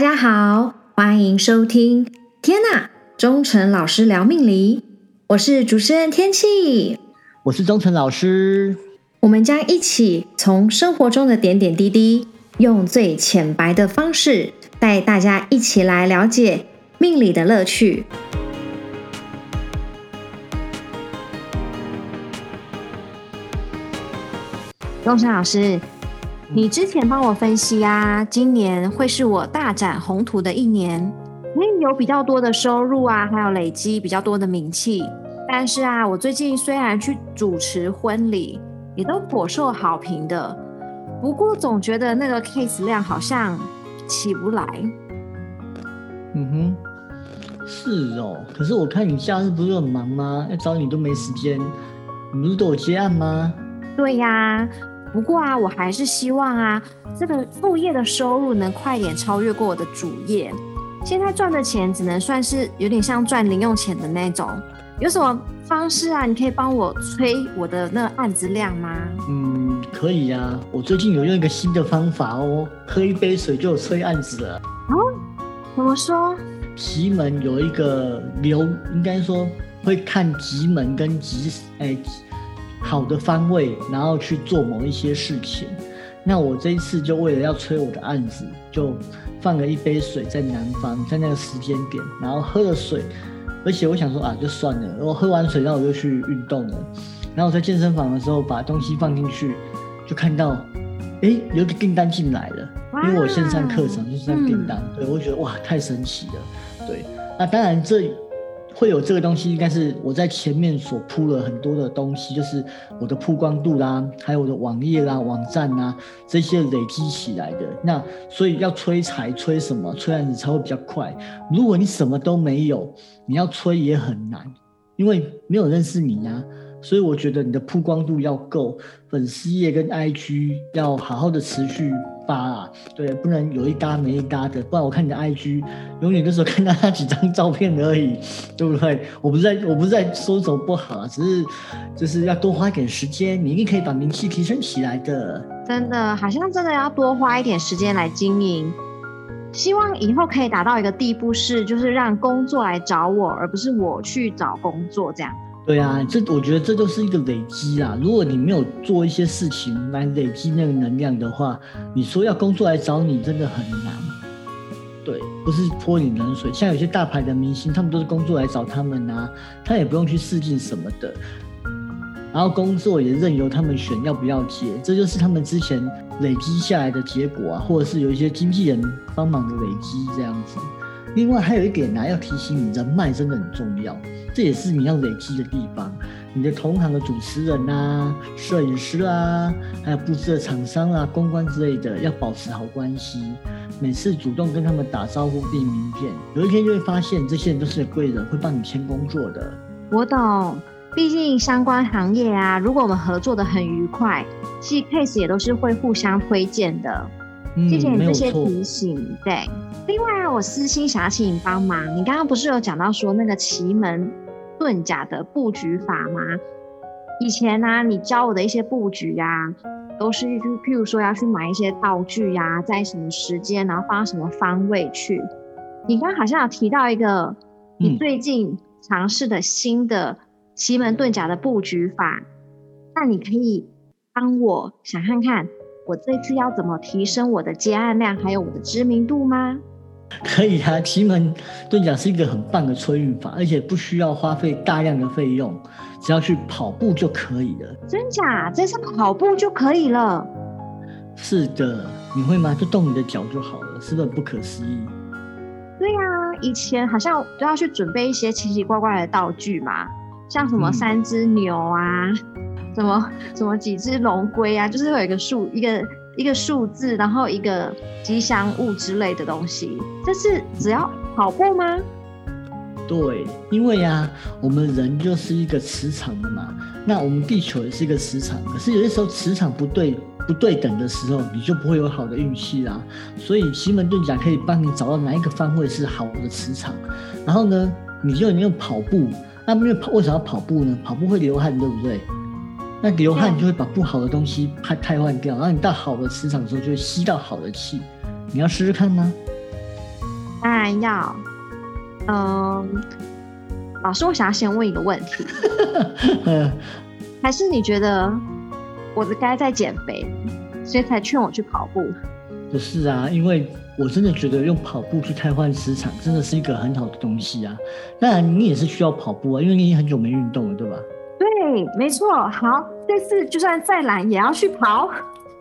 家好，欢迎收听。天呐，忠诚老师聊命理，我是主持人天气，我是忠诚老师。我们将一起从生活中的点点滴滴，用最浅白的方式，带大家一起来了解命理的乐趣。忠诚老师。你之前帮我分析啊，今年会是我大展宏图的一年，可以有比较多的收入啊，还有累积比较多的名气。但是啊，我最近虽然去主持婚礼，也都颇受好评的，不过总觉得那个 case 量好像起不来。嗯哼，是哦。可是我看你假日不是很忙吗？要找你都没时间。你不是都有接案吗？对呀。不过啊，我还是希望啊，这个副业的收入能快点超越过我的主业。现在赚的钱只能算是有点像赚零用钱的那种。有什么方式啊？你可以帮我催我的那个案子量吗？嗯，可以呀。我最近有用一个新的方法哦，喝一杯水就有催案子了。哦，怎么说？奇门有一个流，应该说会看吉门跟吉哎。好的方位，然后去做某一些事情。那我这一次就为了要催我的案子，就放了一杯水在南方，在那个时间点，然后喝了水，而且我想说啊，就算了。我喝完水，然后我就去运动了。然后我在健身房的时候，把东西放进去，就看到，哎，有个订单进来了。因为我线上课程就是上订单，对我觉得哇，太神奇了。对，那当然这。会有这个东西，应该是我在前面所铺了很多的东西，就是我的曝光度啦，还有我的网页啦、网站啊这些累积起来的。那所以要催财、催什么、催案子才会比较快。如果你什么都没有，你要催也很难，因为没有认识你呀。所以我觉得你的曝光度要够，粉丝页跟 IG 要好好的持续发啊，对，不能有一搭没一搭的，不然我看你的 IG 永远都是看到那几张照片而已，对不对？我不是在我不是在说走不好，只是就是要多花一点时间，你一定可以把名气提升起来的。真的，好像真的要多花一点时间来经营，希望以后可以达到一个地步，是就是让工作来找我，而不是我去找工作这样。对啊，这我觉得这就是一个累积啊。如果你没有做一些事情来累积那个能量的话，你说要工作来找你真的很难。对，不是泼你冷水。像有些大牌的明星，他们都是工作来找他们啊，他也不用去试镜什么的，然后工作也任由他们选要不要接，这就是他们之前累积下来的结果啊，或者是有一些经纪人帮忙的累积这样子。另外还有一点呢，要提醒你，人脉真的很重要，这也是你要累积的地方。你的同行的主持人啊、摄影师啊，还有布置的厂商啊、公关之类的，要保持好关系。每次主动跟他们打招呼并名片，有一天就会发现这些人都是贵人，会帮你签工作的。我懂，毕竟相关行业啊，如果我们合作的很愉快，其实 case 也都是会互相推荐的。谢谢你这些提醒，对。另外啊，我私心想要请你帮忙。你刚刚不是有讲到说那个奇门遁甲的布局法吗？以前呢，你教我的一些布局啊，都是去，譬如说要去买一些道具呀，在什么时间，然后放到什么方位去。你刚刚好像有提到一个你最近尝试的新的奇门遁甲的布局法，那你可以帮我想看看。我这次要怎么提升我的接案量，还有我的知名度吗？可以啊，奇门遁甲是一个很棒的催运法，而且不需要花费大量的费用，只要去跑步就可以了。真假？这是跑步就可以了？是的，你会吗？就动你的脚就好了，是不是不可思议？对呀，以前好像都要去准备一些奇奇怪怪的道具嘛，像什么三只牛啊。什么什么几只龙龟啊，就是会有一个树一个一个数字，然后一个吉祥物之类的东西。这是只要跑步吗？对，因为呀，我们人就是一个磁场的嘛。那我们地球也是一个磁场，可是有些时候磁场不对不对等的时候，你就不会有好的运气啦。所以奇门遁甲可以帮你找到哪一个方位是好的磁场，然后呢，你就你用跑步。那因为跑为什么要跑步呢？跑步会流汗，对不对？那流汗就会把不好的东西汰汰换掉，然后你到好的磁场的时候就会吸到好的气。你要试试看吗？当然要。嗯，老师，我想要先问一个问题，还是你觉得我该在减肥，所以才劝我去跑步？不是啊，因为我真的觉得用跑步去替换磁场，真的是一个很好的东西啊。当然，你也是需要跑步啊，因为你很久没运动了，对吧？对，没错。好，这次就算再懒也要去跑。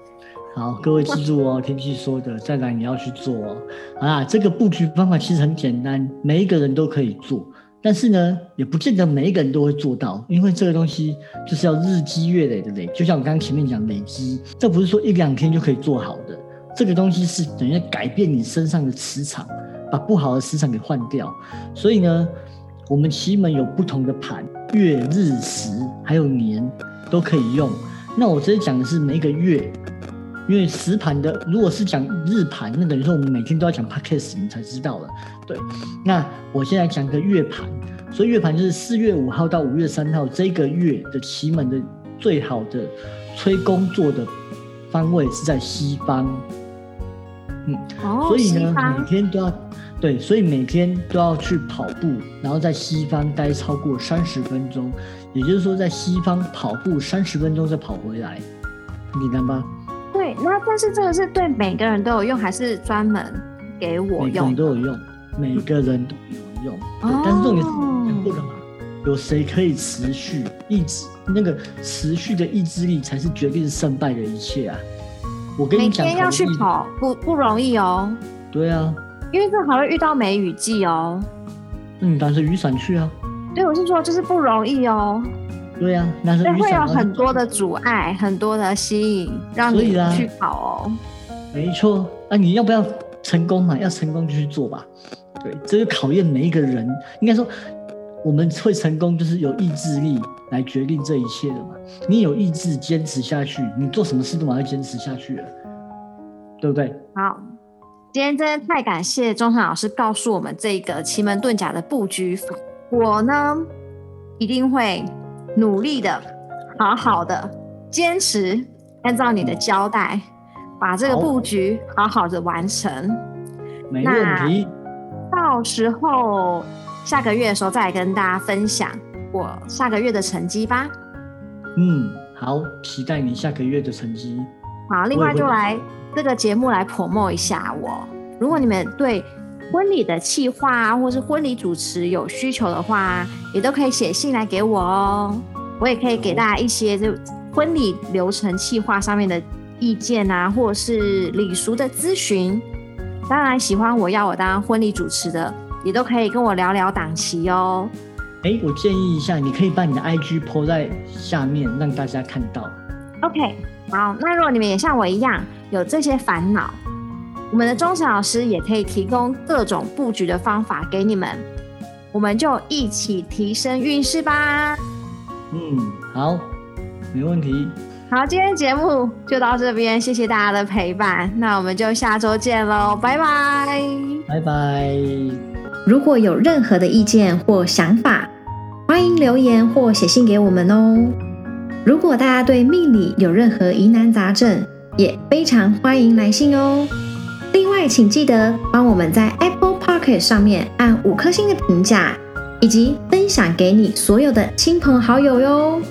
好，各位记住哦，天气说的，再懒也要去做哦。啊，这个布局方法其实很简单，每一个人都可以做，但是呢，也不见得每一个人都会做到，因为这个东西就是要日积月累的累。就像我刚刚前面讲累积，这不是说一两天就可以做好的。这个东西是等于改变你身上的磁场，把不好的磁场给换掉。所以呢，我们奇门有不同的盘，月、日、时还有年都可以用。那我这里讲的是每一个月，因为时盘的，如果是讲日盘，那等于说我们每天都要讲 podcast，你才知道了。对，那我现在讲个月盘，所以月盘就是四月五号到五月三号这个月的奇门的最好的催工作的方位是在西方。嗯，所以呢，每天都要对，所以每天都要去跑步，然后在西方待超过三十分钟，也就是说在西方跑步三十分钟再跑回来，简单吧？对，那但是这个是对每个人都有用，还是专门给我用？每个人都有用，每个人都有用。哦，但是重点是讲过的嘛，有谁可以持续意志？那个持续的意志力才是决定胜败的一切啊！我跟你讲，每天要去跑不不容易哦。对啊，因为正好会遇到梅雨季哦。嗯，拿着雨伞去啊。对，我是说就是不容易哦。对啊，拿着雨伞。会有很多的阻碍，很多的吸引，让你去跑哦。没错，那你要不要成功嘛？要成功就去做吧。对，这就考验每一个人。应该说，我们会成功，就是有意志力。来决定这一切的嘛？你有意志坚持下去，你做什么事都马上坚持下去了，对不对？好，今天真的太感谢钟山老师告诉我们这个奇门遁甲的布局法。我呢一定会努力的，好好的坚持，按照你的交代，把这个布局好好的完成。没问题。到时候下个月的时候再来跟大家分享。我下个月的成绩吧。嗯，好，期待你下个月的成绩。好，另外就来这个节目来 promo 一下我。如果你们对婚礼的企划啊，或是婚礼主持有需求的话，也都可以写信来给我哦。我也可以给大家一些就婚礼流程企划上面的意见啊，或者是礼俗的咨询。当然，喜欢我要我当婚礼主持的，也都可以跟我聊聊档期哦。哎，我建议一下，你可以把你的 IG 泼在下面，让大家看到。OK，好，那如果你们也像我一样有这些烦恼，我们的钟诚老师也可以提供各种布局的方法给你们，我们就一起提升运势吧。嗯，好，没问题。好，今天节目就到这边，谢谢大家的陪伴，那我们就下周见喽，拜拜，拜拜。如果有任何的意见或想法，欢迎留言或写信给我们哦。如果大家对命理有任何疑难杂症，也非常欢迎来信哦。另外，请记得帮我们在 Apple p o c k e t 上面按五颗星的评价，以及分享给你所有的亲朋好友哟。